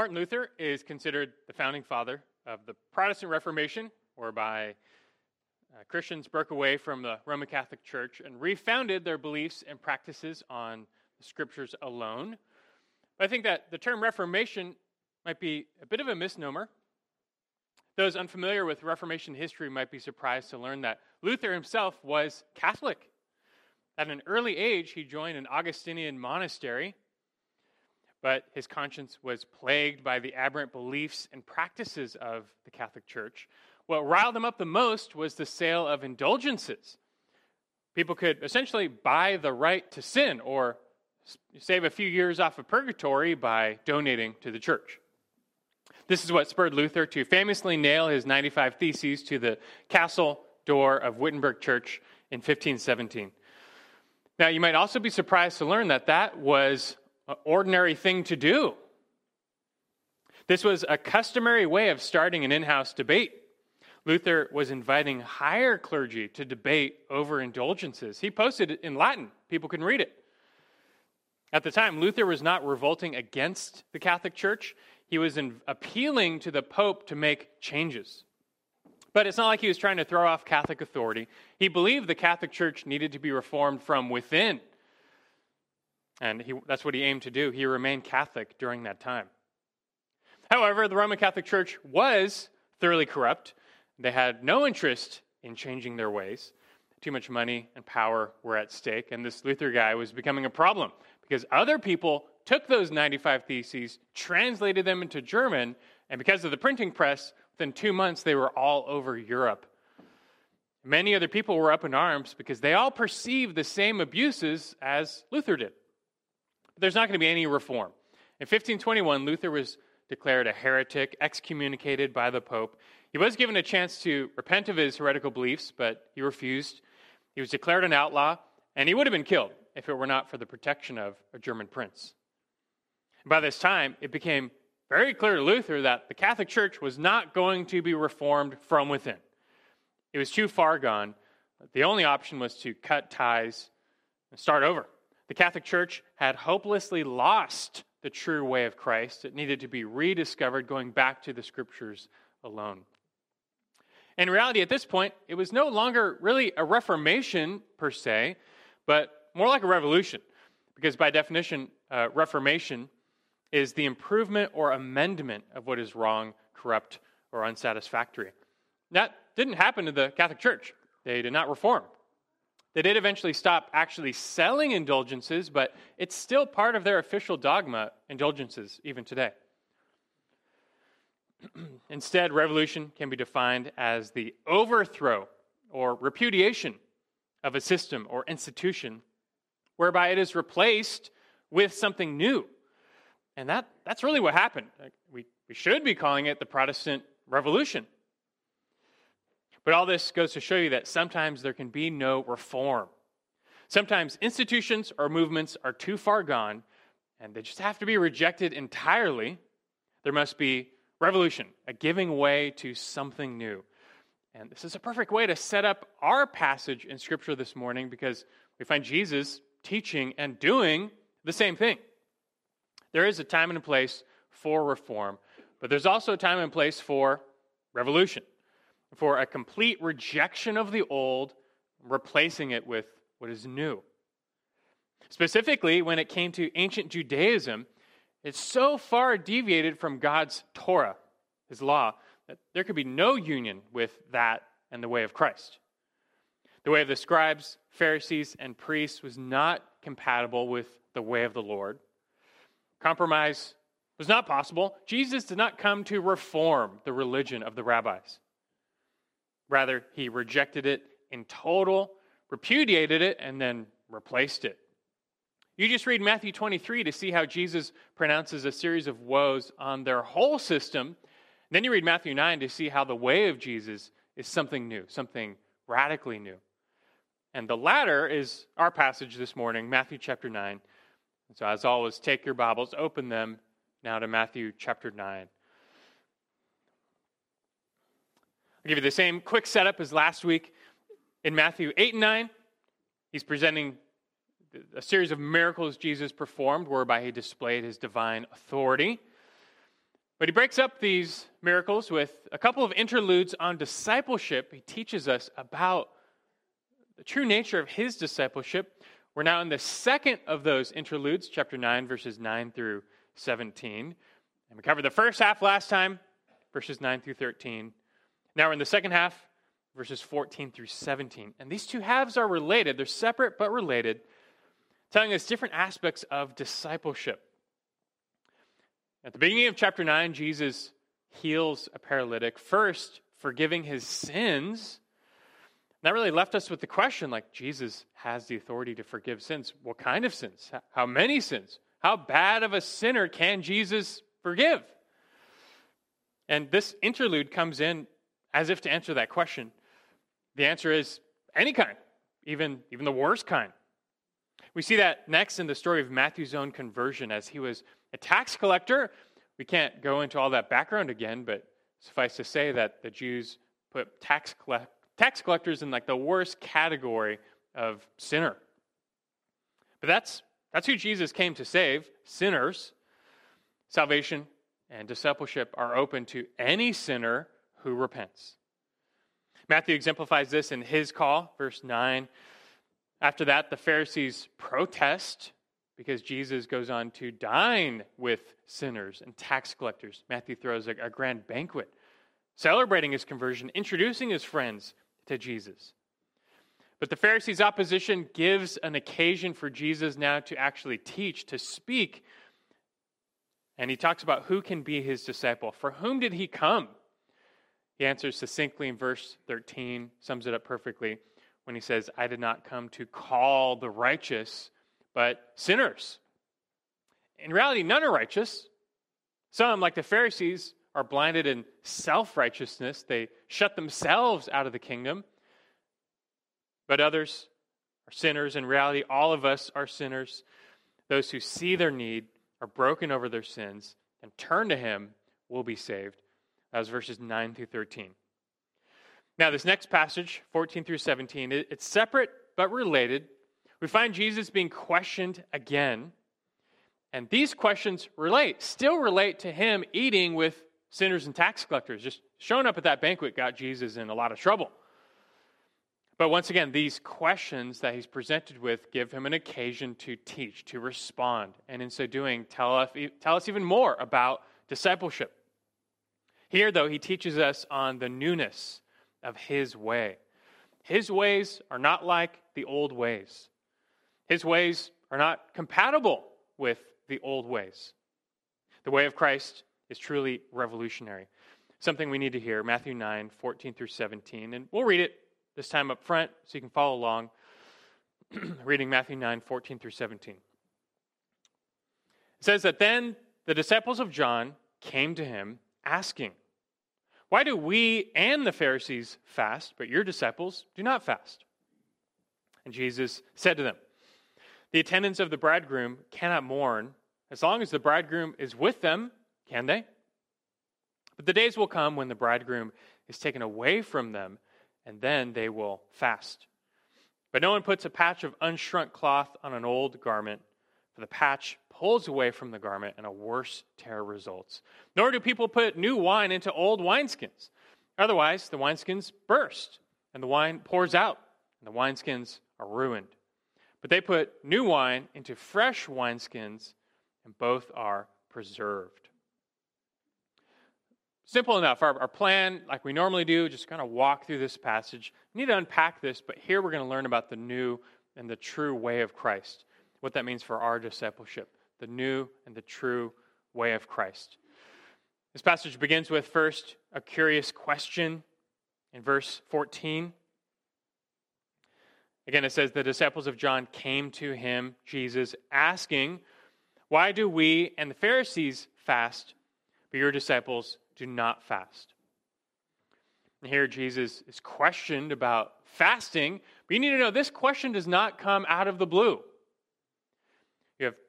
Martin Luther is considered the founding father of the Protestant Reformation, whereby uh, Christians broke away from the Roman Catholic Church and refounded their beliefs and practices on the scriptures alone. But I think that the term Reformation might be a bit of a misnomer. Those unfamiliar with Reformation history might be surprised to learn that Luther himself was Catholic. At an early age, he joined an Augustinian monastery but his conscience was plagued by the aberrant beliefs and practices of the Catholic Church. What riled him up the most was the sale of indulgences. People could essentially buy the right to sin or save a few years off of purgatory by donating to the church. This is what spurred Luther to famously nail his 95 Theses to the castle door of Wittenberg Church in 1517. Now, you might also be surprised to learn that that was ordinary thing to do. This was a customary way of starting an in house debate. Luther was inviting higher clergy to debate over indulgences. He posted it in Latin, people can read it. At the time, Luther was not revolting against the Catholic Church, he was appealing to the Pope to make changes. But it's not like he was trying to throw off Catholic authority. He believed the Catholic Church needed to be reformed from within. And he, that's what he aimed to do. He remained Catholic during that time. However, the Roman Catholic Church was thoroughly corrupt. They had no interest in changing their ways. Too much money and power were at stake, and this Luther guy was becoming a problem because other people took those 95 theses, translated them into German, and because of the printing press, within two months they were all over Europe. Many other people were up in arms because they all perceived the same abuses as Luther did there's not going to be any reform. In 1521, Luther was declared a heretic, excommunicated by the Pope. He was given a chance to repent of his heretical beliefs, but he refused. He was declared an outlaw, and he would have been killed if it were not for the protection of a German prince. By this time, it became very clear to Luther that the Catholic Church was not going to be reformed from within. It was too far gone. The only option was to cut ties and start over. The Catholic Church had hopelessly lost the true way of Christ. It needed to be rediscovered, going back to the scriptures alone. In reality, at this point, it was no longer really a reformation per se, but more like a revolution. Because by definition, uh, reformation is the improvement or amendment of what is wrong, corrupt, or unsatisfactory. That didn't happen to the Catholic Church. They did not reform. They did eventually stop actually selling indulgences, but it's still part of their official dogma, indulgences, even today. Instead, revolution can be defined as the overthrow or repudiation of a system or institution whereby it is replaced with something new. And that, that's really what happened. We, we should be calling it the Protestant Revolution. But all this goes to show you that sometimes there can be no reform. Sometimes institutions or movements are too far gone and they just have to be rejected entirely. There must be revolution, a giving way to something new. And this is a perfect way to set up our passage in Scripture this morning because we find Jesus teaching and doing the same thing. There is a time and a place for reform, but there's also a time and place for revolution for a complete rejection of the old, replacing it with what is new. Specifically, when it came to ancient Judaism, it's so far deviated from God's Torah, his law, that there could be no union with that and the way of Christ. The way of the scribes, Pharisees, and priests was not compatible with the way of the Lord. Compromise was not possible. Jesus did not come to reform the religion of the rabbis. Rather, he rejected it in total, repudiated it, and then replaced it. You just read Matthew 23 to see how Jesus pronounces a series of woes on their whole system. Then you read Matthew 9 to see how the way of Jesus is something new, something radically new. And the latter is our passage this morning, Matthew chapter 9. And so, as always, take your Bibles, open them now to Matthew chapter 9. I'll give you the same quick setup as last week. In Matthew 8 and 9, he's presenting a series of miracles Jesus performed whereby he displayed his divine authority. But he breaks up these miracles with a couple of interludes on discipleship. He teaches us about the true nature of his discipleship. We're now in the second of those interludes, chapter 9, verses 9 through 17. And we covered the first half last time, verses 9 through 13. Now we're in the second half, verses 14 through 17. And these two halves are related, they're separate but related, telling us different aspects of discipleship. At the beginning of chapter 9, Jesus heals a paralytic, first forgiving his sins. That really left us with the question like, Jesus has the authority to forgive sins. What kind of sins? How many sins? How bad of a sinner can Jesus forgive? And this interlude comes in as if to answer that question. The answer is any kind, even, even the worst kind. We see that next in the story of Matthew's own conversion as he was a tax collector. We can't go into all that background again, but suffice to say that the Jews put tax, collect, tax collectors in like the worst category of sinner. But that's, that's who Jesus came to save sinners. Salvation and discipleship are open to any sinner who repents. Matthew exemplifies this in his call, verse 9. After that, the Pharisees protest because Jesus goes on to dine with sinners and tax collectors. Matthew throws a, a grand banquet, celebrating his conversion, introducing his friends to Jesus. But the Pharisees' opposition gives an occasion for Jesus now to actually teach, to speak. And he talks about who can be his disciple. For whom did he come? He answers succinctly in verse 13, sums it up perfectly when he says, I did not come to call the righteous, but sinners. In reality, none are righteous. Some, like the Pharisees, are blinded in self righteousness. They shut themselves out of the kingdom. But others are sinners. In reality, all of us are sinners. Those who see their need, are broken over their sins, and turn to Him will be saved. That was verses 9 through 13. Now, this next passage, 14 through 17, it's separate but related. We find Jesus being questioned again. And these questions relate, still relate to him eating with sinners and tax collectors. Just showing up at that banquet got Jesus in a lot of trouble. But once again, these questions that he's presented with give him an occasion to teach, to respond, and in so doing, tell us, tell us even more about discipleship. Here, though, he teaches us on the newness of his way. His ways are not like the old ways, his ways are not compatible with the old ways. The way of Christ is truly revolutionary. Something we need to hear Matthew 9, 14 through 17. And we'll read it this time up front so you can follow along. Reading Matthew 9, 14 through 17. It says that then the disciples of John came to him asking, why do we and the Pharisees fast, but your disciples do not fast? And Jesus said to them, The attendants of the bridegroom cannot mourn as long as the bridegroom is with them, can they? But the days will come when the bridegroom is taken away from them, and then they will fast. But no one puts a patch of unshrunk cloth on an old garment, for the patch pulls away from the garment, and a worse tear results. Nor do people put new wine into old wineskins. Otherwise, the wineskins burst, and the wine pours out, and the wineskins are ruined. But they put new wine into fresh wineskins, and both are preserved. Simple enough. Our, our plan, like we normally do, just kind of walk through this passage. We need to unpack this, but here we're going to learn about the new and the true way of Christ, what that means for our discipleship the new and the true way of Christ. This passage begins with first a curious question in verse 14. Again, it says, The disciples of John came to him, Jesus, asking, Why do we and the Pharisees fast, but your disciples do not fast? And here Jesus is questioned about fasting, but you need to know this question does not come out of the blue.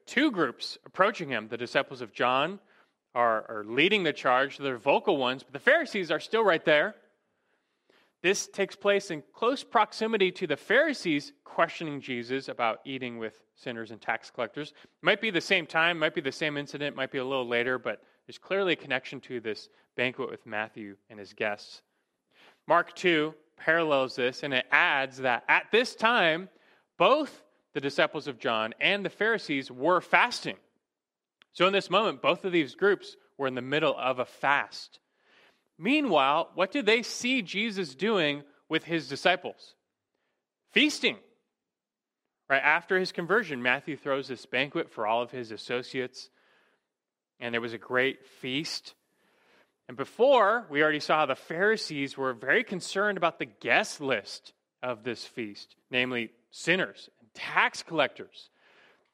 Two groups approaching him. The disciples of John are, are leading the charge, they're vocal ones, but the Pharisees are still right there. this takes place in close proximity to the Pharisees questioning Jesus about eating with sinners and tax collectors. Might be the same time, might be the same incident, might be a little later, but there's clearly a connection to this banquet with Matthew and his guests. Mark 2 parallels this, and it adds that at this time, both the disciples of John and the Pharisees were fasting. So, in this moment, both of these groups were in the middle of a fast. Meanwhile, what did they see Jesus doing with his disciples? Feasting. Right after his conversion, Matthew throws this banquet for all of his associates, and there was a great feast. And before, we already saw the Pharisees were very concerned about the guest list of this feast, namely sinners tax collectors.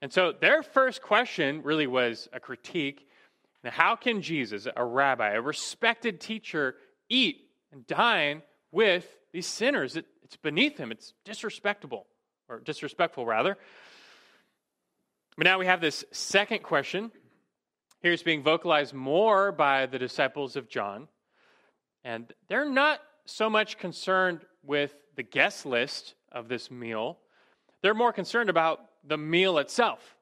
And so their first question really was a critique. Now, how can Jesus, a rabbi, a respected teacher, eat and dine with these sinners? It, it's beneath him. It's disrespectful, or disrespectful rather. But now we have this second question. Here it's being vocalized more by the disciples of John. And they're not so much concerned with the guest list of this meal, they're more concerned about the meal itself.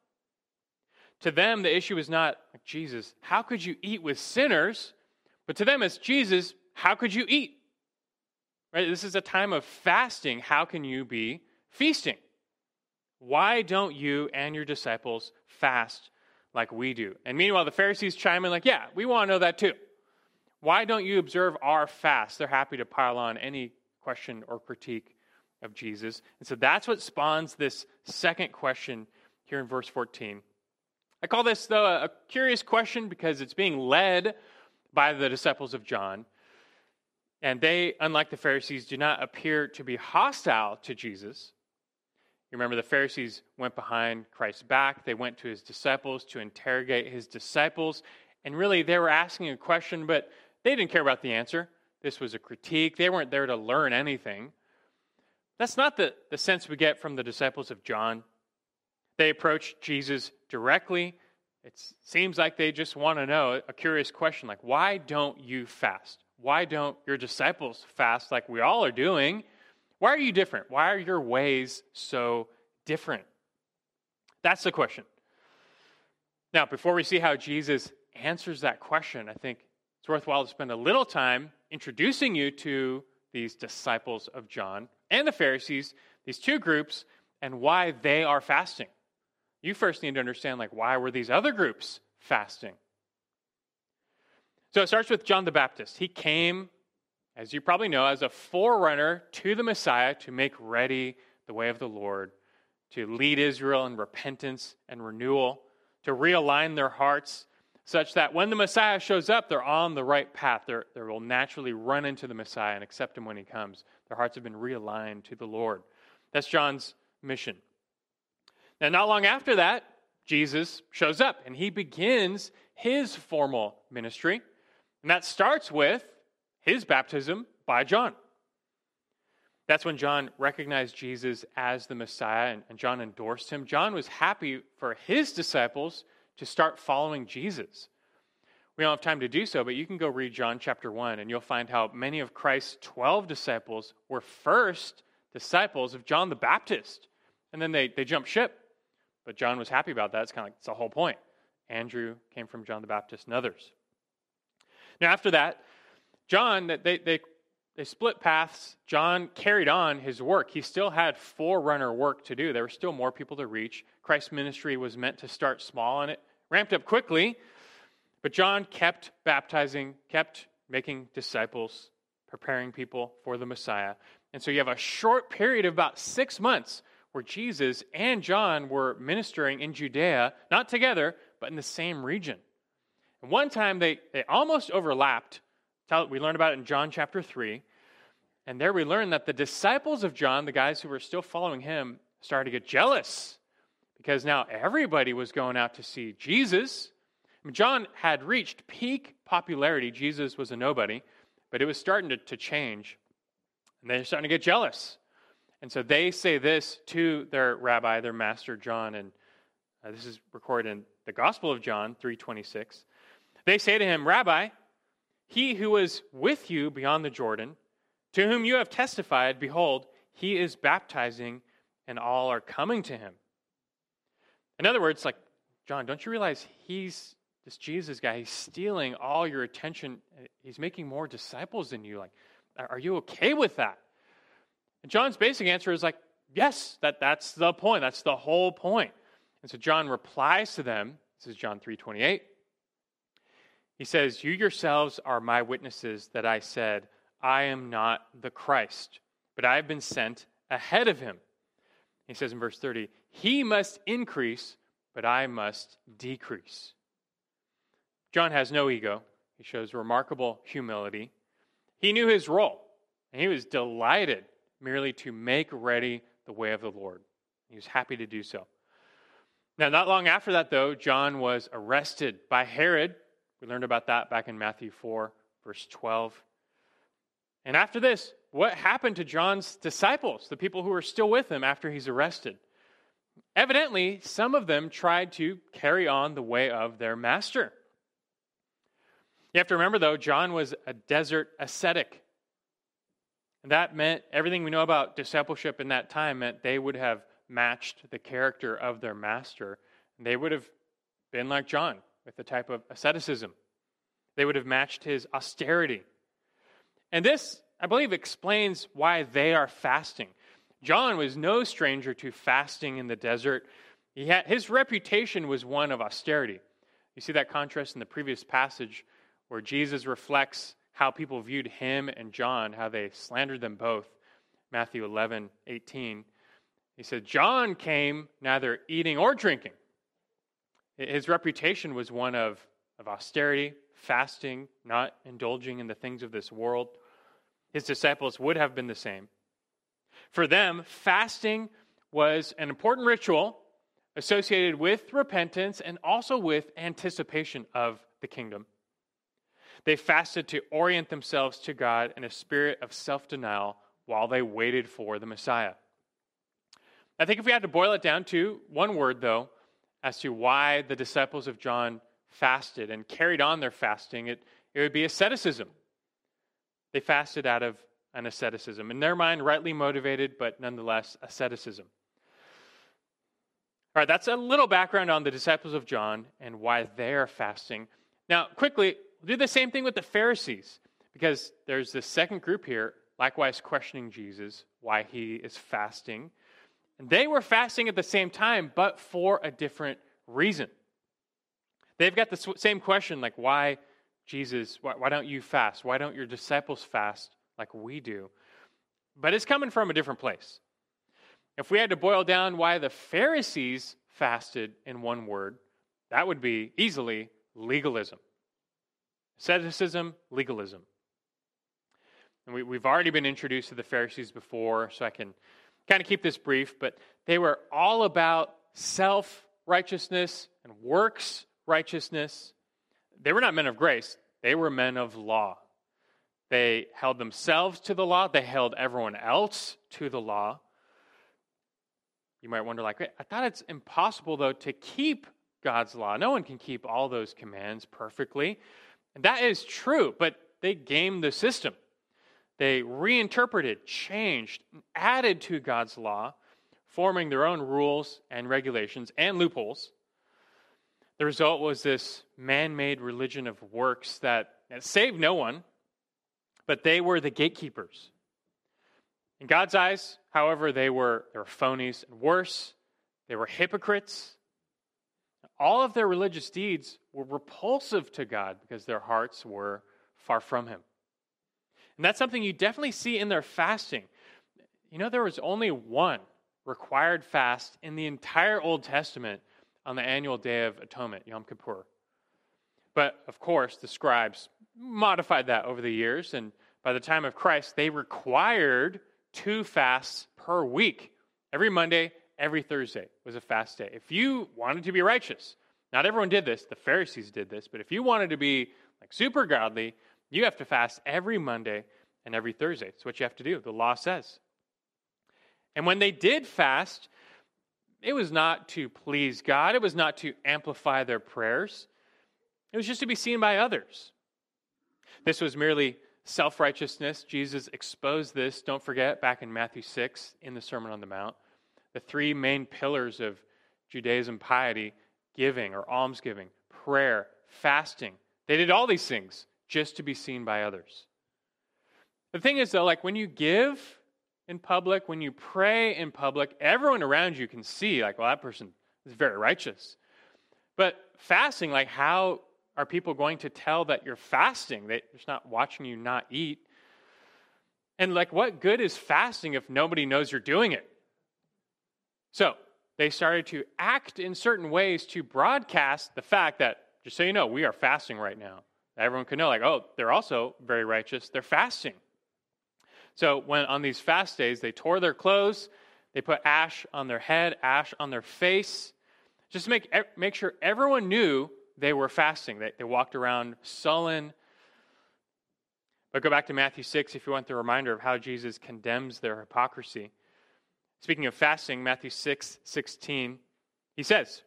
To them, the issue is not Jesus, how could you eat with sinners? But to them, it's Jesus, how could you eat? Right? This is a time of fasting. How can you be feasting? Why don't you and your disciples fast like we do? And meanwhile, the Pharisees chime in, like, yeah, we want to know that too. Why don't you observe our fast? They're happy to pile on any question or critique of Jesus. And so that's what spawns this second question here in verse 14. I call this, though, a curious question because it's being led by the disciples of John. And they, unlike the Pharisees, do not appear to be hostile to Jesus. You remember the Pharisees went behind Christ's back. They went to his disciples to interrogate his disciples. And really, they were asking a question, but they didn't care about the answer. This was a critique. They weren't there to learn anything. That's not the, the sense we get from the disciples of John. They approach Jesus directly. It seems like they just want to know a curious question like, why don't you fast? Why don't your disciples fast like we all are doing? Why are you different? Why are your ways so different? That's the question. Now, before we see how Jesus answers that question, I think it's worthwhile to spend a little time introducing you to these disciples of John and the Pharisees, these two groups, and why they are fasting. You first need to understand like why were these other groups fasting? So it starts with John the Baptist. He came, as you probably know, as a forerunner to the Messiah to make ready the way of the Lord, to lead Israel in repentance and renewal, to realign their hearts such that when the Messiah shows up, they're on the right path. They're, they will naturally run into the Messiah and accept him when he comes. Their hearts have been realigned to the Lord. That's John's mission. Now, not long after that, Jesus shows up and he begins his formal ministry. And that starts with his baptism by John. That's when John recognized Jesus as the Messiah and, and John endorsed him. John was happy for his disciples to start following Jesus. We don't have time to do so, but you can go read John chapter 1, and you'll find how many of Christ's 12 disciples were first disciples of John the Baptist. And then they, they jumped ship. But John was happy about that. It's kind of like it's the whole point. Andrew came from John the Baptist and others. Now, after that, John, that they, they, they split paths. John carried on his work. He still had forerunner work to do. There were still more people to reach. Christ's ministry was meant to start small, and it ramped up quickly. But John kept baptizing, kept making disciples, preparing people for the Messiah. And so you have a short period of about six months where Jesus and John were ministering in Judea, not together, but in the same region. And one time they, they almost overlapped. We learn about it in John chapter 3. And there we learn that the disciples of John, the guys who were still following him, started to get jealous because now everybody was going out to see Jesus. I mean, John had reached peak popularity. Jesus was a nobody, but it was starting to, to change. And they're starting to get jealous. And so they say this to their rabbi, their master John, and uh, this is recorded in the Gospel of John 3:26. They say to him, "Rabbi, he who was with you beyond the Jordan, to whom you have testified, behold, he is baptizing, and all are coming to him. In other words, like, John, don't you realize he's this Jesus guy, he's stealing all your attention. He's making more disciples than you. Like, are you okay with that? And John's basic answer is like, yes, that, that's the point. That's the whole point. And so John replies to them. This is John 3:28. He says, You yourselves are my witnesses that I said, I am not the Christ, but I have been sent ahead of him. He says in verse 30, He must increase, but I must decrease. John has no ego. He shows remarkable humility. He knew his role, and he was delighted merely to make ready the way of the Lord. He was happy to do so. Now, not long after that, though, John was arrested by Herod we learned about that back in Matthew 4, verse 12. And after this, what happened to John's disciples, the people who were still with him after he's arrested? Evidently, some of them tried to carry on the way of their master. You have to remember, though, John was a desert ascetic. And that meant everything we know about discipleship in that time meant they would have matched the character of their master. They would have been like John, with a type of asceticism. They would have matched his austerity. And this, I believe, explains why they are fasting. John was no stranger to fasting in the desert. He had, his reputation was one of austerity. You see that contrast in the previous passage where Jesus reflects how people viewed him and John, how they slandered them both. Matthew 11, 18. He said, John came neither eating or drinking his reputation was one of, of austerity, fasting, not indulging in the things of this world. His disciples would have been the same. For them, fasting was an important ritual associated with repentance and also with anticipation of the kingdom. They fasted to orient themselves to God in a spirit of self denial while they waited for the Messiah. I think if we had to boil it down to one word, though, as to why the disciples of John fasted and carried on their fasting, it, it would be asceticism. They fasted out of an asceticism. In their mind, rightly motivated, but nonetheless asceticism. All right, that's a little background on the disciples of John and why they're fasting. Now, quickly, do the same thing with the Pharisees, because there's this second group here, likewise questioning Jesus, why he is fasting. And they were fasting at the same time, but for a different reason. They've got the same question like, why, Jesus, why, why don't you fast? Why don't your disciples fast like we do? But it's coming from a different place. If we had to boil down why the Pharisees fasted in one word, that would be easily legalism. Asceticism, legalism. And we, have already been introduced to the Pharisees before, so I can kind of keep this brief, but they were all about self righteousness and works righteousness. They were not men of grace, they were men of law. They held themselves to the law, they held everyone else to the law. You might wonder, like, I thought it's impossible, though, to keep God's law. No one can keep all those commands perfectly. And that is true, but they game the system. They reinterpreted, changed, added to God's law, forming their own rules and regulations and loopholes. The result was this man made religion of works that saved no one, but they were the gatekeepers. In God's eyes, however, they were, they were phonies and worse, they were hypocrites. All of their religious deeds were repulsive to God because their hearts were far from Him. And that's something you definitely see in their fasting. You know, there was only one required fast in the entire Old Testament on the annual Day of Atonement, Yom Kippur. But of course, the scribes modified that over the years, and by the time of Christ, they required two fasts per week. Every Monday, every Thursday was a fast day. If you wanted to be righteous, not everyone did this, the Pharisees did this, but if you wanted to be like super godly, you have to fast every Monday and every Thursday. It's what you have to do. The law says. And when they did fast, it was not to please God, it was not to amplify their prayers, it was just to be seen by others. This was merely self righteousness. Jesus exposed this, don't forget, back in Matthew 6 in the Sermon on the Mount. The three main pillars of Judaism piety giving or almsgiving, prayer, fasting. They did all these things just to be seen by others. The thing is, though, like when you give in public, when you pray in public, everyone around you can see, like, well, that person is very righteous. But fasting, like, how are people going to tell that you're fasting? They're just not watching you not eat. And, like, what good is fasting if nobody knows you're doing it? So, they started to act in certain ways to broadcast the fact that, just so you know, we are fasting right now. Everyone could know, like, oh, they're also very righteous. They're fasting. So, when on these fast days, they tore their clothes, they put ash on their head, ash on their face, just to make, make sure everyone knew they were fasting. They, they walked around sullen. But go back to Matthew 6 if you want the reminder of how Jesus condemns their hypocrisy. Speaking of fasting, Matthew 6 16, he says,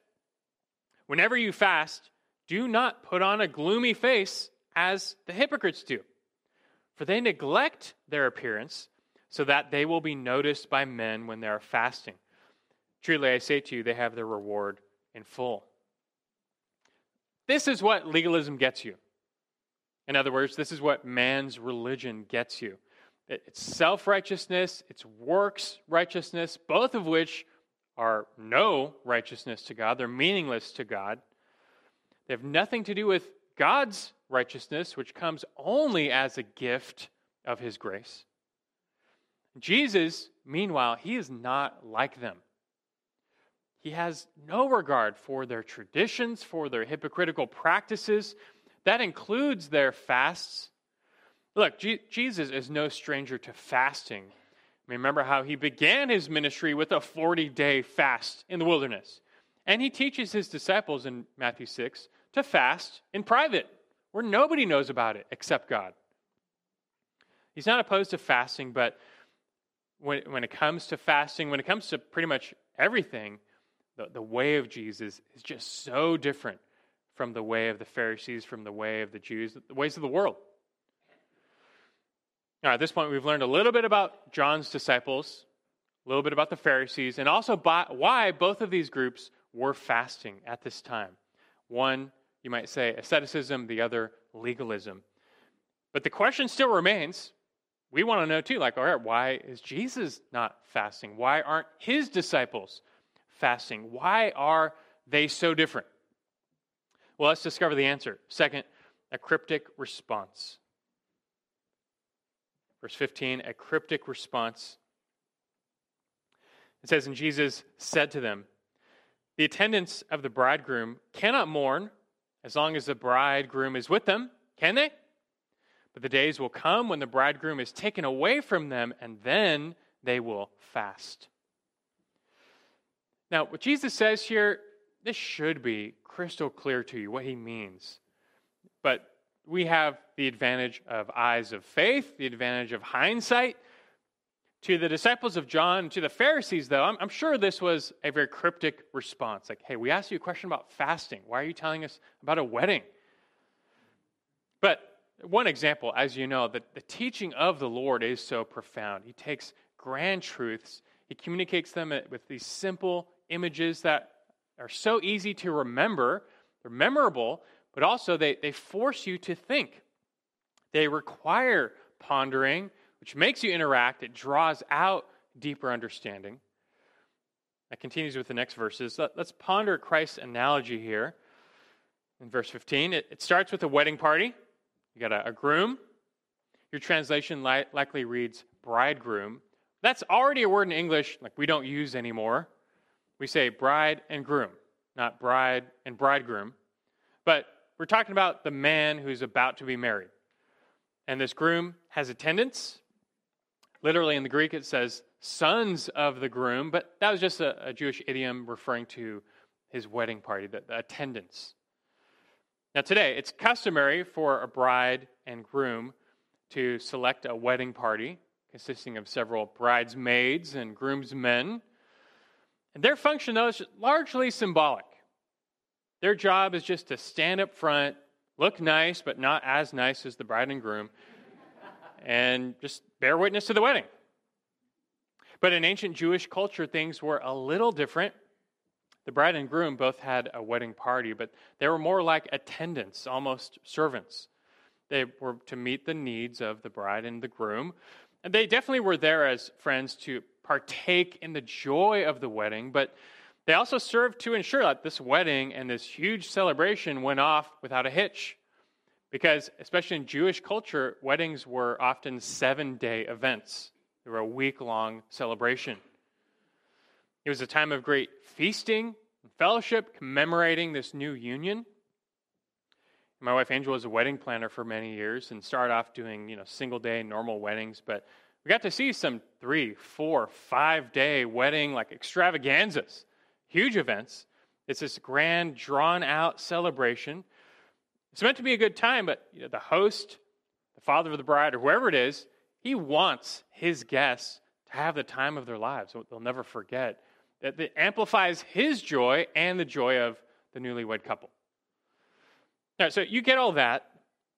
Whenever you fast, do not put on a gloomy face as the hypocrites do, for they neglect their appearance so that they will be noticed by men when they are fasting. Truly, I say to you, they have their reward in full. This is what legalism gets you. In other words, this is what man's religion gets you. It's self righteousness, it's works righteousness, both of which are no righteousness to God. They're meaningless to God. They have nothing to do with God's righteousness, which comes only as a gift of His grace. Jesus, meanwhile, he is not like them. He has no regard for their traditions, for their hypocritical practices. That includes their fasts. Look, Jesus is no stranger to fasting. Remember how he began his ministry with a 40 day fast in the wilderness. And he teaches his disciples in Matthew 6 to fast in private, where nobody knows about it except God. He's not opposed to fasting, but when, when it comes to fasting, when it comes to pretty much everything, the, the way of Jesus is just so different from the way of the Pharisees, from the way of the Jews, the ways of the world. Now, at this point, we've learned a little bit about John's disciples, a little bit about the Pharisees, and also by, why both of these groups were fasting at this time. One, you might say, asceticism, the other, legalism. But the question still remains we want to know too, like, all right, why is Jesus not fasting? Why aren't his disciples fasting? Why are they so different? Well, let's discover the answer. Second, a cryptic response. Verse 15, a cryptic response. It says, And Jesus said to them, The attendants of the bridegroom cannot mourn as long as the bridegroom is with them, can they? But the days will come when the bridegroom is taken away from them, and then they will fast. Now, what Jesus says here, this should be crystal clear to you what he means. But we have the advantage of eyes of faith, the advantage of hindsight. To the disciples of John, to the Pharisees, though, I'm, I'm, sure this was a very cryptic response. Like, hey, we asked you a question about fasting. Why are you telling us about a wedding? But one example, as you know, the, the teaching of the Lord is so profound. He takes grand truths, he communicates them with these simple images that are so easy to remember, they're memorable, but also they, they force you to think. They require pondering, which makes you interact, it draws out deeper understanding. That continues with the next verses. Let, us ponder Christ's analogy here. In verse 15, it, it starts with a wedding party. You got a, a groom. Your translation li- likely reads bridegroom. That's already a word in English like we don't use anymore. We say bride and groom, not bride and bridegroom. But we're talking about the man who's about to be married. And this groom has attendants. Literally in the Greek, it says sons of the groom, but that was just a, a Jewish idiom referring to his wedding party, the, the attendants. Now, today, it's customary for a bride and groom to select a wedding party consisting of several bridesmaids and groomsmen and their function, though, is largely symbolic. Their job is just to stand up front, look nice, but not as nice as the bride and groom, and just bear witness to the wedding. But in ancient Jewish culture, things were a little different. The bride and groom both had a wedding party, but they were more like attendants, almost servants. They were to meet the needs of the bride and the groom. And they definitely were there as friends to partake in the joy of the wedding, but they also served to ensure that this wedding and this huge celebration went off without a hitch. Because, especially in Jewish culture, weddings were often seven day events, they were a week long celebration. It was a time of great feasting and fellowship, commemorating this new union. My wife Angel was a wedding planner for many years and started off doing, you know, single day normal weddings, but we got to see some three, four, five day wedding like extravaganzas, huge events. It's this grand, drawn out celebration. It's meant to be a good time, but you know, the host, the father of the bride, or whoever it is, he wants his guests to have the time of their lives. They'll never forget. That it amplifies his joy and the joy of the newlywed couple. All right, so you get all that,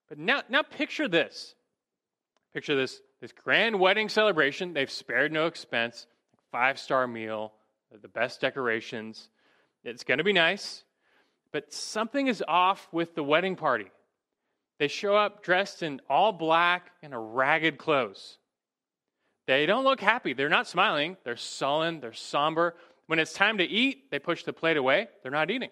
but now, now picture this. Picture this, this grand wedding celebration. They've spared no expense, five star meal, the best decorations. It's going to be nice, but something is off with the wedding party. They show up dressed in all black and a ragged clothes. They don't look happy. They're not smiling. They're sullen. They're somber. When it's time to eat, they push the plate away. They're not eating.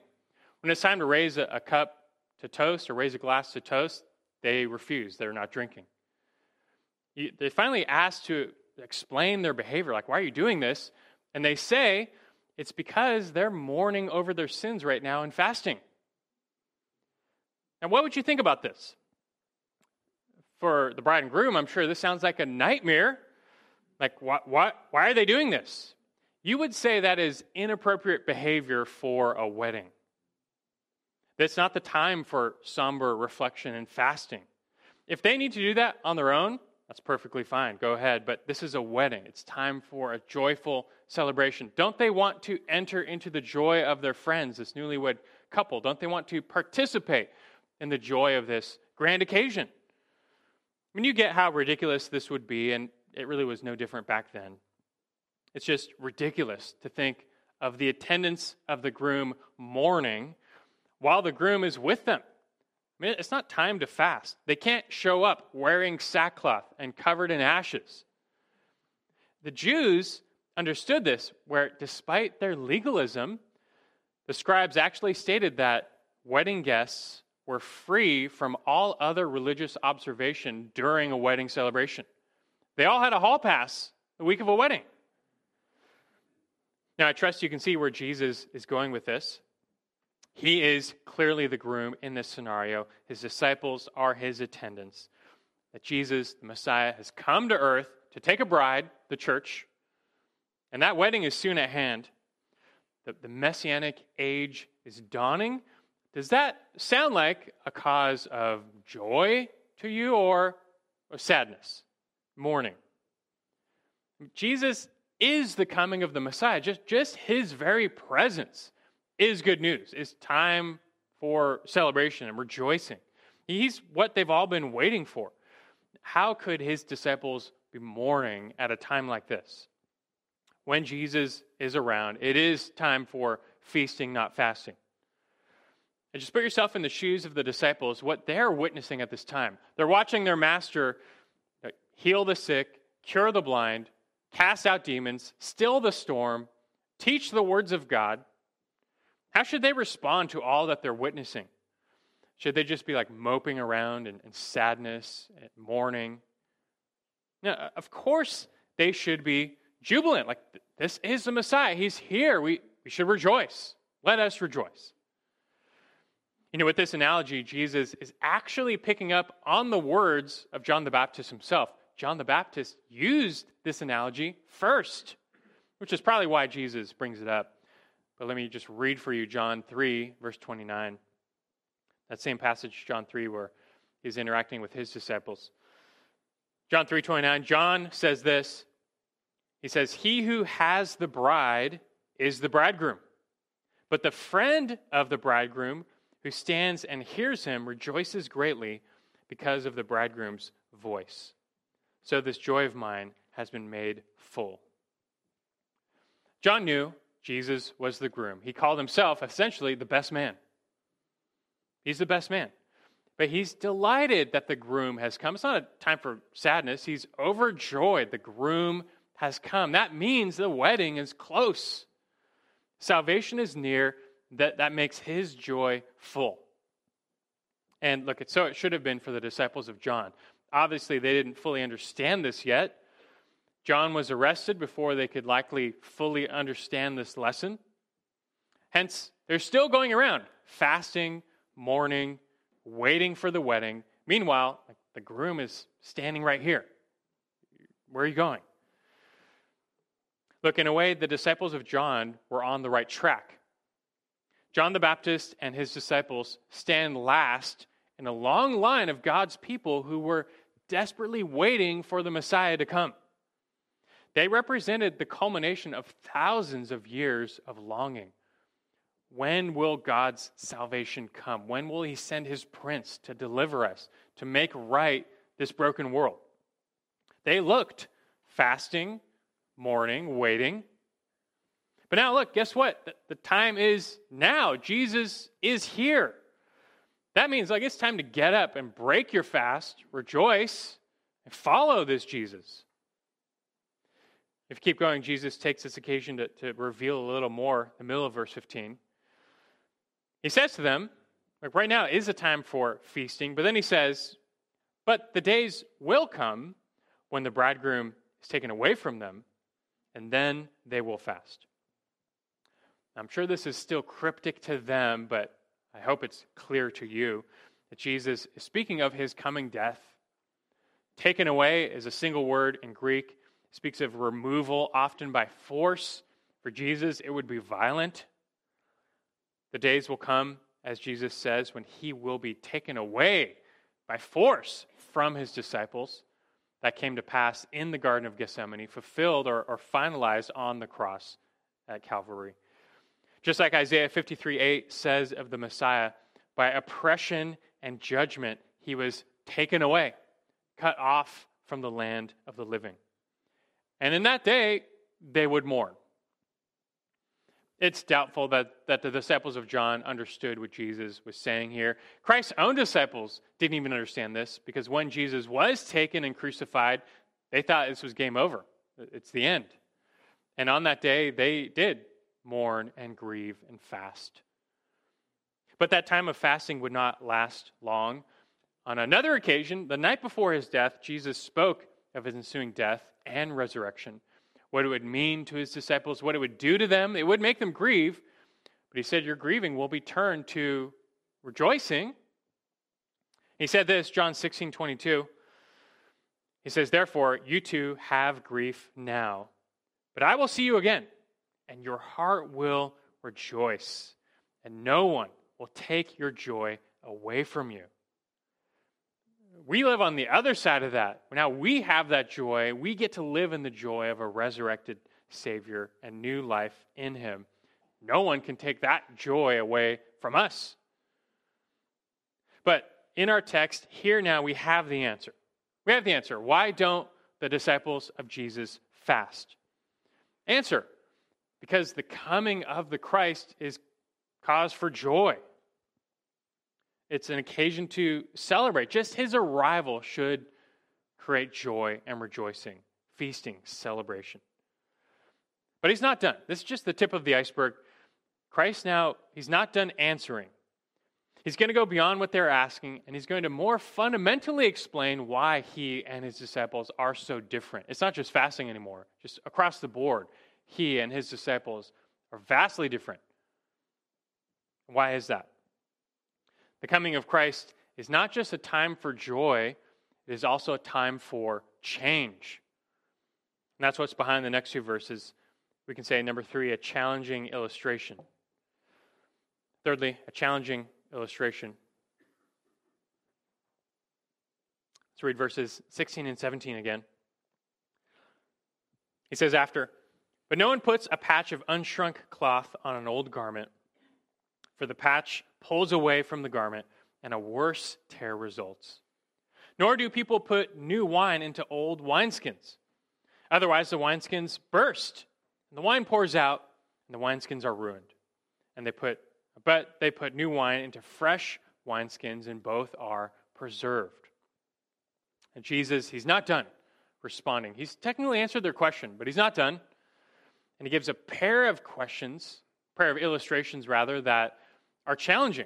When it's time to raise a, a cup to toast or raise a glass to toast, they refuse. They're not drinking. They finally ask to explain their behavior, like, why are you doing this? And they say it's because they're mourning over their sins right now and fasting. Now, what would you think about this? For the bride and groom, I'm sure this sounds like a nightmare. Like, what, what, why are they doing this? You would say that is inappropriate behavior for a wedding. That's not the time for somber reflection and fasting. If they need to do that on their own, that's perfectly fine. Go ahead. But this is a wedding. It's time for a joyful celebration. Don't they want to enter into the joy of their friends, this newlywed couple? Don't they want to participate in the joy of this grand occasion? I mean, you get how ridiculous this would be, and it really was no different back then. It's just ridiculous to think of the attendants of the groom mourning while the groom is with them. It's not time to fast. They can't show up wearing sackcloth and covered in ashes. The Jews understood this, where despite their legalism, the scribes actually stated that wedding guests were free from all other religious observation during a wedding celebration. They all had a hall pass the week of a wedding. Now, I trust you can see where Jesus is going with this. He is clearly the groom in this scenario. His disciples are his attendants. That Jesus, the Messiah, has come to earth to take a bride, the church, and that wedding is soon at hand. The, the messianic age is dawning. Does that sound like a cause of joy to you or, or sadness, mourning? Jesus is the coming of the Messiah. Just, just his very presence is good news. It's time for celebration and rejoicing. He's what they've all been waiting for. How could his disciples be mourning at a time like this? When Jesus is around, it is time for feasting, not fasting. And just put yourself in the shoes of the disciples, what they're witnessing at this time. They're watching their master uh, heal the sick, cure the blind, cast out demons, still the storm, teach the words of God. How should they respond to all that they're witnessing? Should they just be like moping around in, in sadness and mourning? No, of course they should be jubilant. Like, this is the Messiah. He's here. We, we should rejoice. Let us rejoice. You know, with this analogy, Jesus is actually picking up on the words of John the Baptist himself. John the Baptist used this analogy first, which is probably why Jesus brings it up. But let me just read for you John 3, verse 29. That same passage, John 3, where he's interacting with his disciples. John 3, 29, John says this. He says, He who has the bride is the bridegroom. But the friend of the bridegroom who stands and hears him rejoices greatly because of the bridegroom's voice. so this joy of mine has been made full. John knew Jesus was the groom. He called himself essentially the best man. He's the best man. But he's delighted that the groom has come. It's not a time for sadness. He's overjoyed. The groom has come. That means the wedding is close. Salvation is near. That, that makes his joy full. And look, so it should have been for the disciples of John. Obviously, they didn't fully understand this yet. John was arrested before they could likely fully understand this lesson. Hence, they're still going around fasting, mourning, waiting for the wedding. Meanwhile, the groom is standing right here. Where are you going? Look, in a way, the disciples of John were on the right track. John the Baptist and his disciples stand last in a long line of God's people who were desperately waiting for the Messiah to come. They represented the culmination of thousands of years of longing. When will God's salvation come? When will He send His Prince to deliver us, to make right this broken world? They looked fasting, mourning, waiting. But now, look, guess what? The time is now. Jesus is here. That means, like, it's time to get up and break your fast, rejoice, and follow this Jesus. If you keep going, Jesus takes this occasion to, to reveal a little more in the middle of verse 15. He says to them, like right now is a time for feasting, but then he says, But the days will come when the bridegroom is taken away from them, and then they will fast. I'm sure this is still cryptic to them, but I hope it's clear to you that Jesus is speaking of his coming death. Taken away is a single word in Greek. Speaks of removal, often by force. For Jesus, it would be violent. The days will come, as Jesus says, when he will be taken away by force from his disciples. That came to pass in the Garden of Gethsemane, fulfilled or, or finalized on the cross at Calvary. Just like Isaiah 53 8 says of the Messiah, by oppression and judgment, he was taken away, cut off from the land of the living. And in that day, they would mourn. It's doubtful that, that the disciples of John understood what Jesus was saying here. Christ's own disciples didn't even understand this because when Jesus was taken and crucified, they thought this was game over. It's the end. And on that day, they did mourn and grieve and fast. But that time of fasting would not last long. On another occasion, the night before his death, Jesus spoke of his ensuing death and resurrection, what it would mean to his disciples, what it would do to them. It would make them grieve, but he said, Your grieving will be turned to rejoicing. He said this, John 16 22. He says, Therefore, you too have grief now, but I will see you again and your heart will rejoice, and no one will take your joy away from you. We live on the other side of that. Now we have that joy. We get to live in the joy of a resurrected Savior and new life in Him. No one can take that joy away from us. But in our text, here now, we have the answer. We have the answer. Why don't the disciples of Jesus fast? Answer because the coming of the Christ is cause for joy. It's an occasion to celebrate. Just his arrival should create joy and rejoicing, feasting, celebration. But he's not done. This is just the tip of the iceberg. Christ now, he's not done answering. He's going to go beyond what they're asking, and he's going to more fundamentally explain why he and his disciples are so different. It's not just fasting anymore, just across the board he and his disciples are vastly different. Why is that? The coming of Christ is not just a time for joy, it is also a time for change. And that's what's behind the next two verses. We can say, number three, a challenging illustration. Thirdly, a challenging illustration. Let's read verses 16 and 17 again. He says, After but no one puts a patch of unshrunk cloth on an old garment, for the patch pulls away from the garment, and a worse tear results. nor do people put new wine into old wineskins. Otherwise, the wineskins burst, and the wine pours out, and the wineskins are ruined. And they put, but they put new wine into fresh wineskins, and both are preserved. And Jesus, he's not done responding. He's technically answered their question, but he's not done. And he gives a pair of questions, pair of illustrations rather, that are challenging.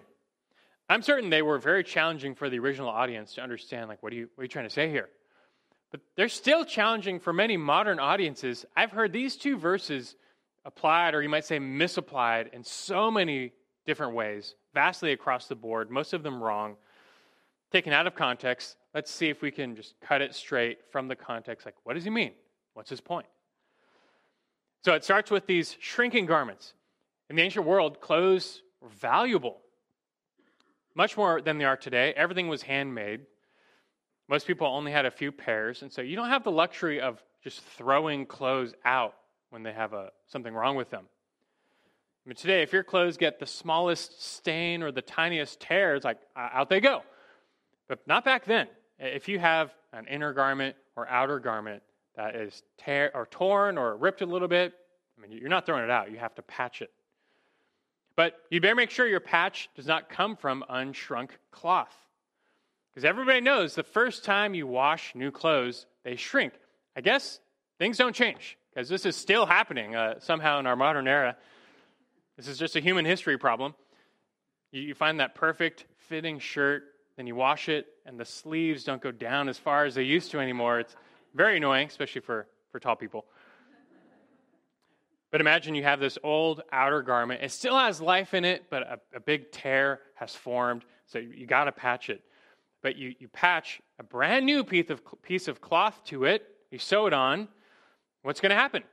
I'm certain they were very challenging for the original audience to understand, like, what are you, what are you trying to say here? But they're still challenging for many modern audiences. I've heard these two verses applied, or you might say misapplied, in so many different ways, vastly across the board, most of them wrong, taken out of context. Let's see if we can just cut it straight from the context. Like, what does he mean? What's his point? So it starts with these shrinking garments. In the ancient world, clothes were valuable, much more than they are today. Everything was handmade. Most people only had a few pairs, and so you don't have the luxury of just throwing clothes out when they have a, something wrong with them. I mean, today, if your clothes get the smallest stain or the tiniest tear, it's like uh, out they go. But not back then. If you have an inner garment or outer garment that is tear or torn or ripped a little bit, I mean, you're not throwing it out. You have to patch it. But you better make sure your patch does not come from unshrunk cloth. Because everybody knows the first time you wash new clothes, they shrink. I guess things don't change because this is still happening uh, somehow in our modern era. This is just a human history problem. You, you find that perfect fitting shirt, then you wash it, and the sleeves don't go down as far as they used to anymore. It's very annoying, especially for, for tall people. But imagine you have this old outer garment. It still has life in it, but a, a big tear has formed, so you, you got to patch it but you, you patch a brand new piece of, piece of cloth to it, you sew it on, what's going to happen?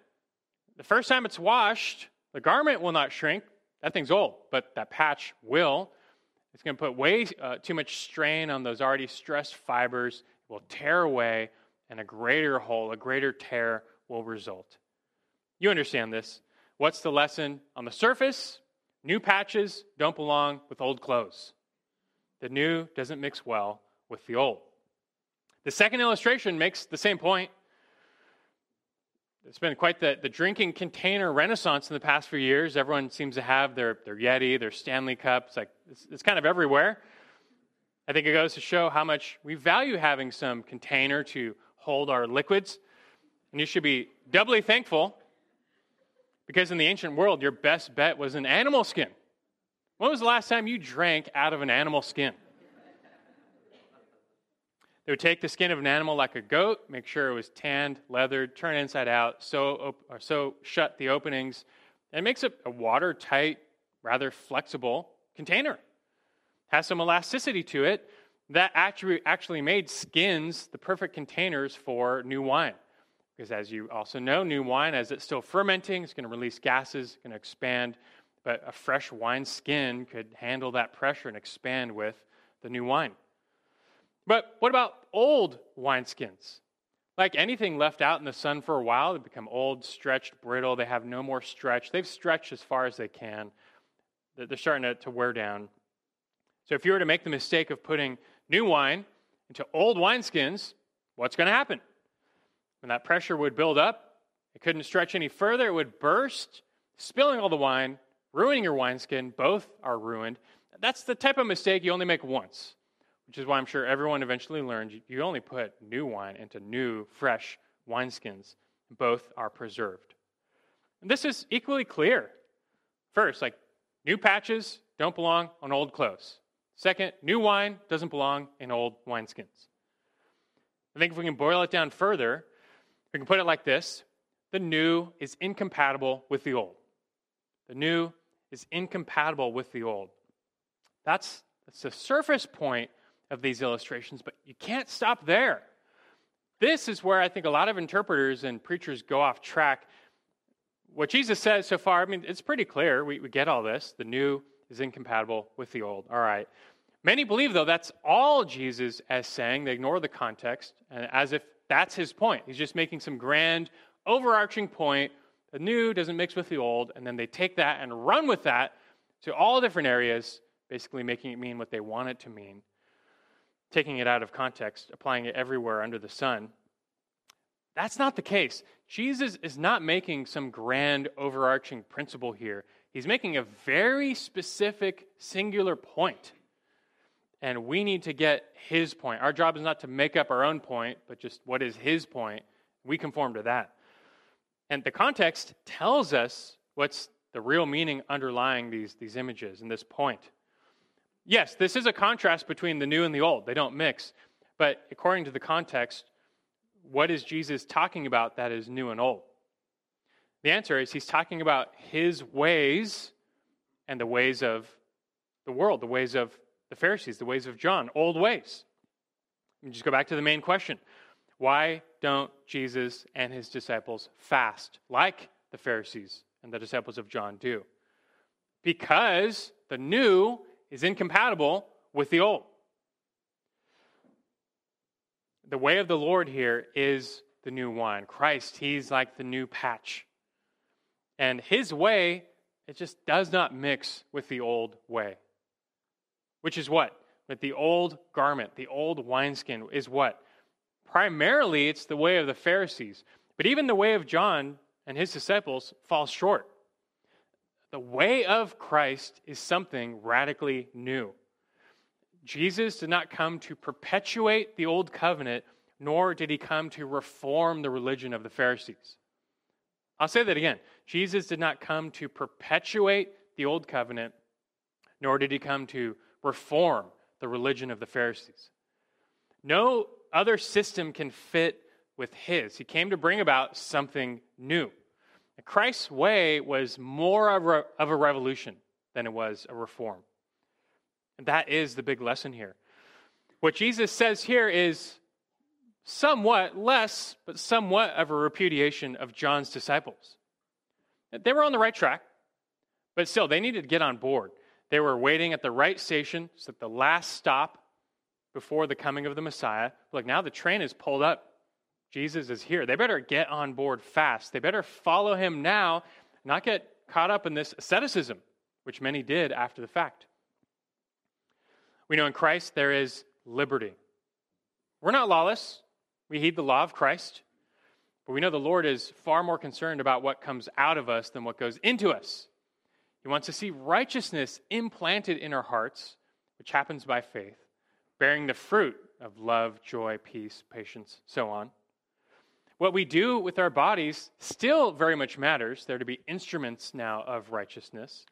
The first time it's washed, the garment will not shrink. That thing's old, but that patch will. It's going to put way uh, too much strain on those already stressed fibers. It will tear away, and a greater hole, a greater tear will result. You understand this. What's the lesson? On the surface, new patches don't belong with old clothes. The new doesn't mix well with the old. The second illustration makes the same point. It's been quite the, the drinking container renaissance in the past few years. Everyone seems to have their, their Yeti, their Stanley Cup. It's, like, it's, it's kind of everywhere. I think it goes to show how much we value having some container to hold our liquids. And you should be doubly thankful because in the ancient world, your best bet was an animal skin. When was the last time you drank out of an animal skin? They would take the skin of an animal like a goat, make sure it was tanned, leathered, turn inside out, sew, or shut the openings. And it makes it a watertight, rather flexible container. Has some elasticity to it. That actually made skins the perfect containers for new wine. Because as you also know, new wine, as it's still fermenting, it's going to release gases, going to expand but a fresh wine skin could handle that pressure and expand with the new wine. But what about old wineskins? Like anything left out in the sun for a while, they become old, stretched, brittle. They have no more stretch. They've stretched as far as they can. They're starting to, to wear down. So if you were to make the mistake of putting new wine into old wineskins, what's going to happen? When that pressure would build up, it couldn't stretch any further, it would burst, spilling all the wine ruining your wineskin. Both are ruined. That's the type of mistake you only make once, which is why I'm sure everyone eventually learned you only put new wine into new, fresh wineskins. Both are preserved. And this is equally clear. First, like new patches don't belong on old clothes. Second, new wine doesn't belong in old wineskins. I think if we can boil it down further, we can put it like this the new is incompatible with the old. The new is incompatible with the old. That's, that's the surface point of these illustrations, but you can't stop there. This is where I think a lot of interpreters and preachers go off track. What Jesus says so far, I mean, it's pretty clear. We, we get all this. The new is incompatible with the old. All right. Many believe, though, that's all Jesus is saying. They ignore the context and as if that's his point. He's just making some grand, overarching point the new doesn't mix with the old, and then they take that and run with that to all different areas, basically making it mean what they want it to mean. taking it out of context, applying it everywhere under the sun. That's not the case. Jesus is not making some grand overarching principle here. He's making a very specific, singular point. And we need to get his point. Our job is not to make up our own point, but just what is his point. We conform to that. And the context tells us what's the real meaning underlying these, these images and this point. Yes, this is a contrast between the new and the old. They don't mix. But according to the context, what is Jesus talking about that is new and old? The answer is he's talking about his ways and the ways of the world, the ways of the Pharisees, the ways of John, old ways. Me just go back to the main question. Why don't Jesus and his disciples fast like the Pharisees and the disciples of John do? Because the new is incompatible with the old. The way of the Lord here is the new wine. Christ, he's like the new patch. And his way, it just does not mix with the old way. Which is what? With the old garment, the old wineskin is what? Primarily, it's the way of the Pharisees. But even the way of John and his disciples falls short. The way of Christ is something radically new. Jesus did not come to perpetuate the old covenant, nor did he come to reform the religion of the Pharisees. I'll say that again. Jesus did not come to perpetuate the old covenant, nor did he come to reform the religion of the Pharisees. No other system can fit with his. He came to bring about something new. Christ's way was more of a, of a revolution than it was a reform. And that is the big lesson here. What Jesus says here is somewhat less, but somewhat of a repudiation of John's disciples. They were on the right track, but still, they needed to get on board. They were waiting at the right station, so at the last stop before the coming of the Messiah. Look, now the train is pulled up. Jesus is here. They better get on board fast. They better follow him now, not get caught up in this asceticism, which many did after the fact. We know in Christ there is liberty. We're not lawless. We heed the law of Christ. But we know the Lord is far more concerned about what comes out of us than what goes into us. He wants to see righteousness implanted in our hearts, which happens by faith, bearing the fruit of love, joy, peace, patience, so on. What we do with our bodies still very much matters. They're to be instruments now of righteousness.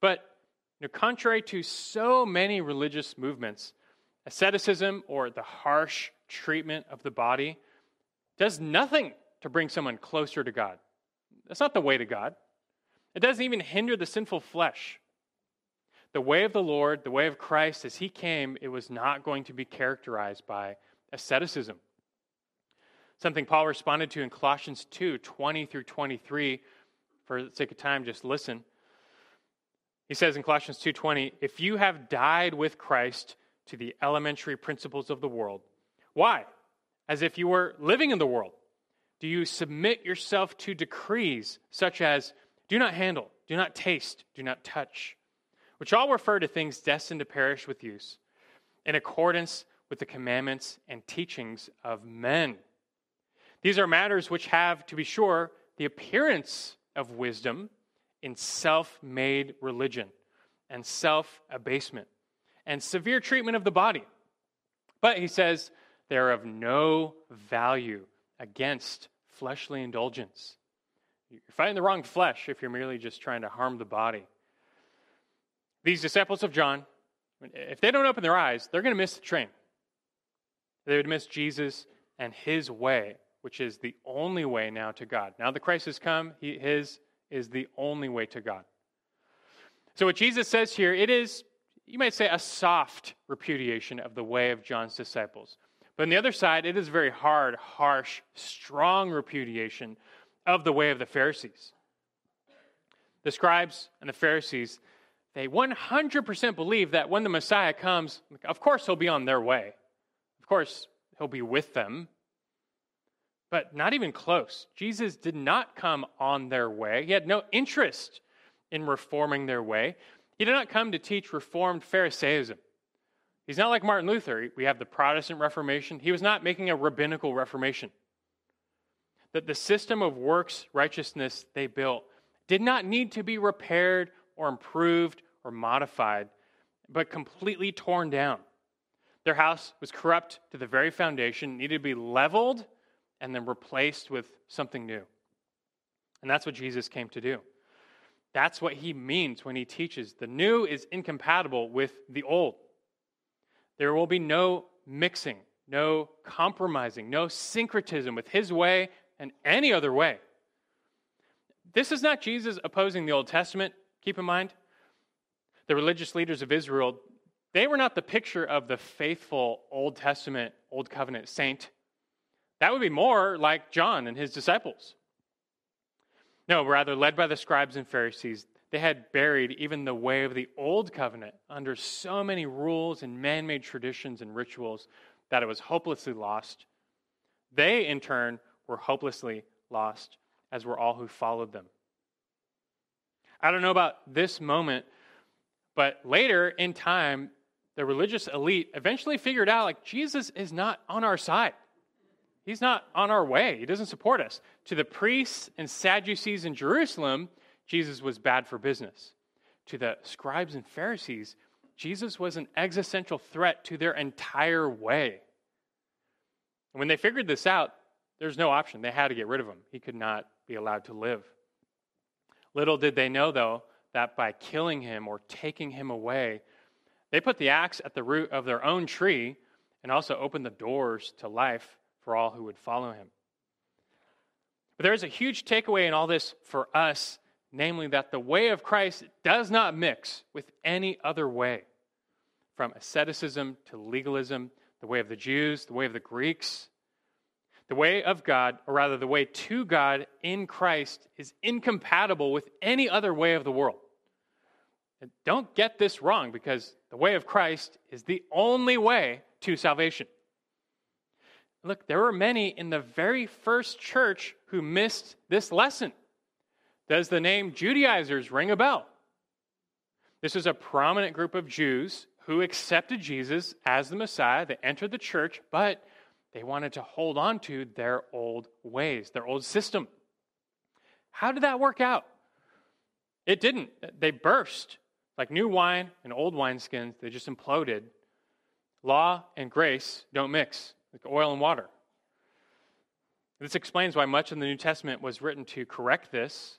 But you know, contrary to so many religious movements, asceticism or the harsh treatment of the body does nothing to bring someone closer to God. That's not the way to God. It doesn't even hinder the sinful flesh. The way of the Lord, the way of Christ, as He came, it was not going to be characterized by asceticism. Something Paul responded to in Colossians 2 20 through 23. For the sake of time, just listen. He says in Colossians 2:20, "If you have died with Christ to the elementary principles of the world, why? As if you were living in the world. Do you submit yourself to decrees such as do not handle, do not taste, do not touch, which all refer to things destined to perish with use, in accordance with the commandments and teachings of men?" These are matters which have, to be sure, the appearance of wisdom in self made religion and self abasement and severe treatment of the body. But he says they're of no value against fleshly indulgence. You're fighting the wrong flesh if you're merely just trying to harm the body. These disciples of John, if they don't open their eyes, they're going to miss the train. They would miss Jesus and his way which is the only way now to God. Now the Christ has come, he, his is the only way to God. So what Jesus says here, it is, you might say, a soft repudiation of the way of John's disciples. But on the other side, it is very hard, harsh, strong repudiation of the way of the Pharisees. The scribes and the Pharisees, they 100% believe that when the Messiah comes, of course he'll be on their way. Of course, he'll be with them. But not even close. Jesus did not come on their way. He had no interest in reforming their way. He did not come to teach reformed Pharisaism. He's not like Martin Luther. We have the Protestant Reformation. He was not making a rabbinical reformation. That the system of works righteousness they built did not need to be repaired or improved or modified, but completely torn down. Their house was corrupt to the very foundation, needed to be leveled and then replaced with something new. And that's what Jesus came to do. That's what he means when he teaches. The new is incompatible with the old. There will be no mixing, no compromising, no syncretism with his way and any other way. This is not Jesus opposing the Old Testament, keep in mind. The religious leaders of Israel, they were not the picture of the faithful Old Testament, Old Covenant saint. That would be more like John and his disciples. No, rather, led by the scribes and Pharisees, they had buried even the way of the old covenant under so many rules and man made traditions and rituals that it was hopelessly lost. They, in turn, were hopelessly lost, as were all who followed them. I don't know about this moment, but later in time, the religious elite eventually figured out like Jesus is not on our side. He's not on our way. He doesn't support us. To the priests and Sadducees in Jerusalem, Jesus was bad for business. To the scribes and Pharisees, Jesus was an existential threat to their entire way. And when they figured this out, there's no option. They had to get rid of him. He could not be allowed to live. Little did they know, though, that by killing him or taking him away, they put the axe at the root of their own tree and also opened the doors to life for all who would follow him. But there is a huge takeaway in all this for us, namely that the way of Christ does not mix with any other way. From asceticism to legalism, the way of the Jews, the way of the Greeks, the way of God, or rather the way to God in Christ, is incompatible with any other way of the world. And don't get this wrong because the way of Christ is the only way to salvation. Look, there were many in the very first church who missed this lesson. Does the name Judaizers ring a bell? This was a prominent group of Jews who accepted Jesus as the Messiah. They entered the church, but they wanted to hold on to their old ways, their old system. How did that work out? It didn't. They burst like new wine and old wineskins, they just imploded. Law and grace don't mix like oil and water. This explains why much of the New Testament was written to correct this.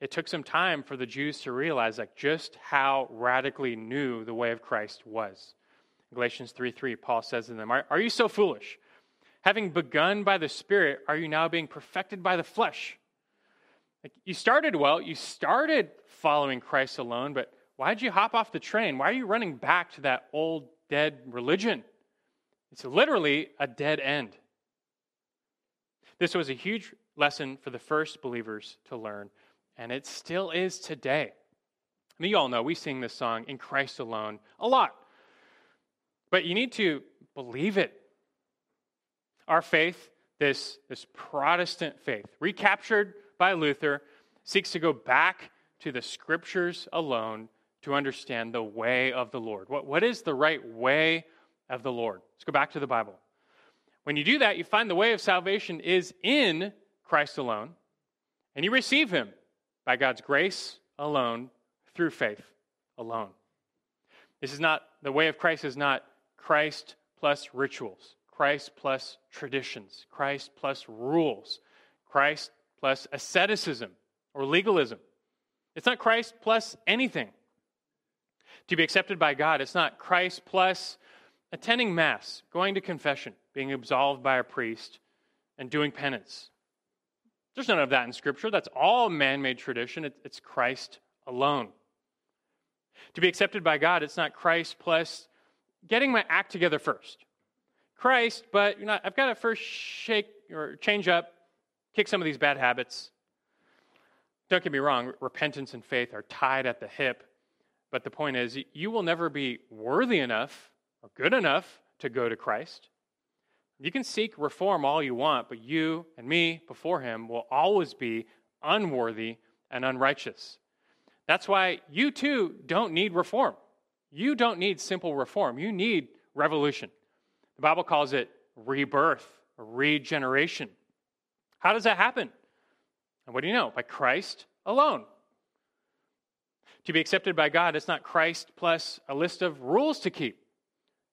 It took some time for the Jews to realize like just how radically new the way of Christ was. Galatians 3 3, Paul says to them, are, are you so foolish? Having begun by the Spirit, are you now being perfected by the flesh? Like, you started well, you started following Christ alone, but why'd you hop off the train? Why are you running back to that old dead religion? It's literally a dead end. This was a huge lesson for the first believers to learn, and it still is today. I mean, you all know we sing this song, In Christ Alone, a lot. But you need to believe it. Our faith, this, this Protestant faith, recaptured by Luther, seeks to go back to the scriptures alone to understand the way of the Lord. What, what is the right way of the Lord. Let's go back to the Bible. When you do that, you find the way of salvation is in Christ alone, and you receive him by God's grace alone through faith alone. This is not, the way of Christ is not Christ plus rituals, Christ plus traditions, Christ plus rules, Christ plus asceticism or legalism. It's not Christ plus anything. To be accepted by God, it's not Christ plus attending Mass, going to confession, being absolved by a priest, and doing penance. There's none of that in Scripture. That's all man made tradition. It's Christ alone. To be accepted by God, it's not Christ plus getting my act together first. Christ, but you know, I've got to first shake or change up, kick some of these bad habits. Don't get me wrong, repentance and faith are tied at the hip. But the point is, you will never be worthy enough or good enough to go to Christ. You can seek reform all you want, but you and me before Him will always be unworthy and unrighteous. That's why you too don't need reform. You don't need simple reform, you need revolution. The Bible calls it rebirth regeneration. How does that happen? And what do you know? By Christ alone. To be accepted by God, it's not Christ plus a list of rules to keep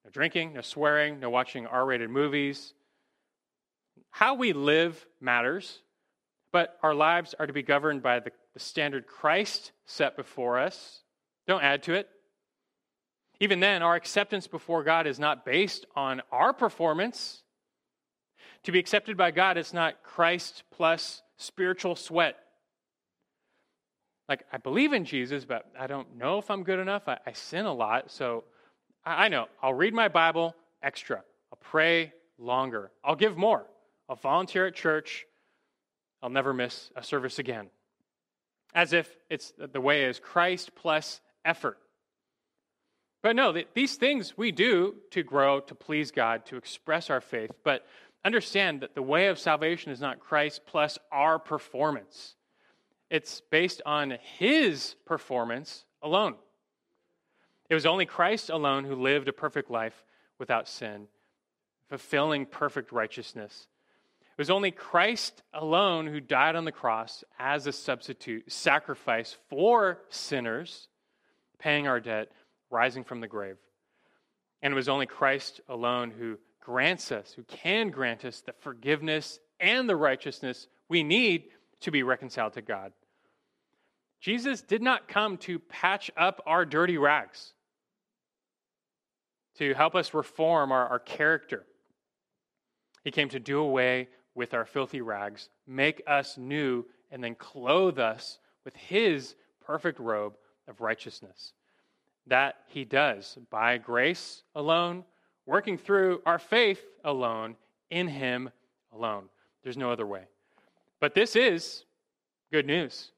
no drinking, no swearing, no watching R rated movies. How we live matters, but our lives are to be governed by the, the standard Christ set before us. Don't add to it. Even then, our acceptance before God is not based on our performance. To be accepted by God, it's not Christ plus spiritual sweat. Like, I believe in Jesus, but I don't know if I'm good enough. I, I sin a lot, so I, I know. I'll read my Bible extra. I'll pray longer. I'll give more. I'll volunteer at church. I'll never miss a service again. As if it's the way is Christ plus effort. But no, these things we do to grow, to please God, to express our faith. But understand that the way of salvation is not Christ plus our performance, it's based on His performance alone. It was only Christ alone who lived a perfect life without sin, fulfilling perfect righteousness. It was only Christ alone who died on the cross as a substitute, sacrifice for sinners, paying our debt rising from the grave. And it was only Christ alone who grants us, who can grant us the forgiveness and the righteousness we need to be reconciled to God. Jesus did not come to patch up our dirty rags, to help us reform our, our character. He came to do away with our filthy rags, make us new, and then clothe us with His perfect robe of righteousness that he does by grace alone, working through our faith alone, in him alone. There's no other way. But this is good news.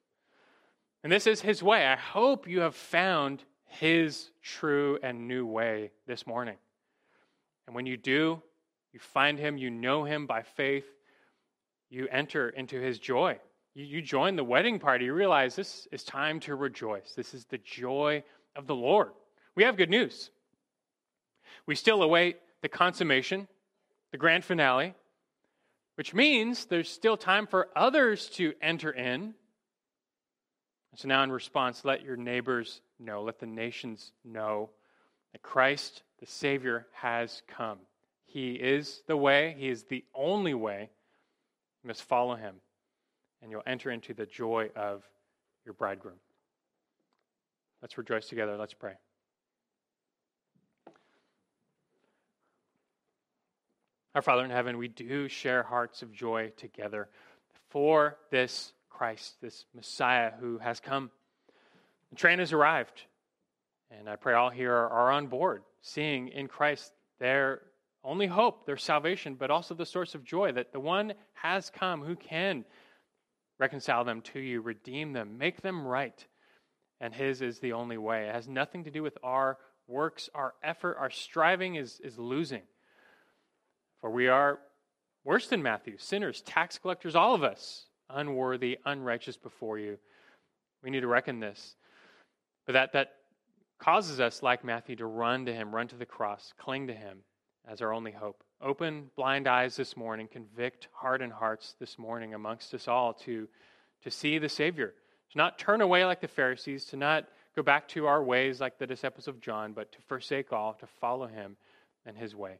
And this is his way. I hope you have found his true and new way this morning. And when you do, you find him, you know him by faith, you enter into his joy. You, join the wedding party. You realize this is time to rejoice. This is the joy of the Lord. We have good news. We still await the consummation, the grand finale, which means there's still time for others to enter in. So now, in response, let your neighbors know, let the nations know that Christ, the Savior, has come. He is the way, He is the only way. You must follow Him, and you'll enter into the joy of your bridegroom. Let's rejoice together. Let's pray. Our Father in heaven, we do share hearts of joy together for this Christ, this Messiah who has come. The train has arrived, and I pray all here are on board, seeing in Christ their only hope, their salvation, but also the source of joy that the one has come who can reconcile them to you, redeem them, make them right and His is the only way. It has nothing to do with our works, our effort, our striving is, is losing. For we are worse than Matthew, sinners, tax collectors, all of us, unworthy, unrighteous before you. We need to reckon this. But that, that causes us, like Matthew, to run to Him, run to the cross, cling to Him as our only hope. Open blind eyes this morning, convict hardened hearts this morning amongst us all to, to see the Savior to not turn away like the Pharisees, to not go back to our ways like the disciples of John, but to forsake all, to follow him and his way.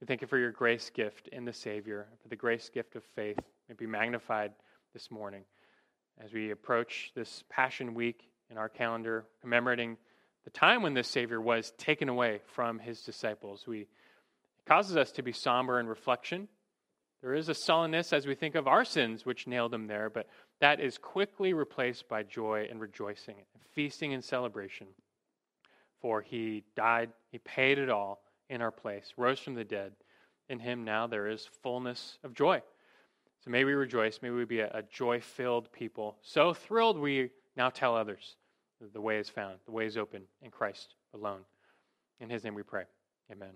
We thank you for your grace gift in the Savior, for the grace gift of faith. May be magnified this morning as we approach this Passion Week in our calendar, commemorating the time when this Savior was taken away from his disciples. We, it causes us to be somber in reflection. There is a sullenness as we think of our sins which nailed him there, but that is quickly replaced by joy and rejoicing, and feasting and celebration. For he died, he paid it all in our place, rose from the dead. In him now there is fullness of joy. So may we rejoice, may we be a, a joy filled people, so thrilled we now tell others that the way is found, the way is open in Christ alone. In his name we pray. Amen.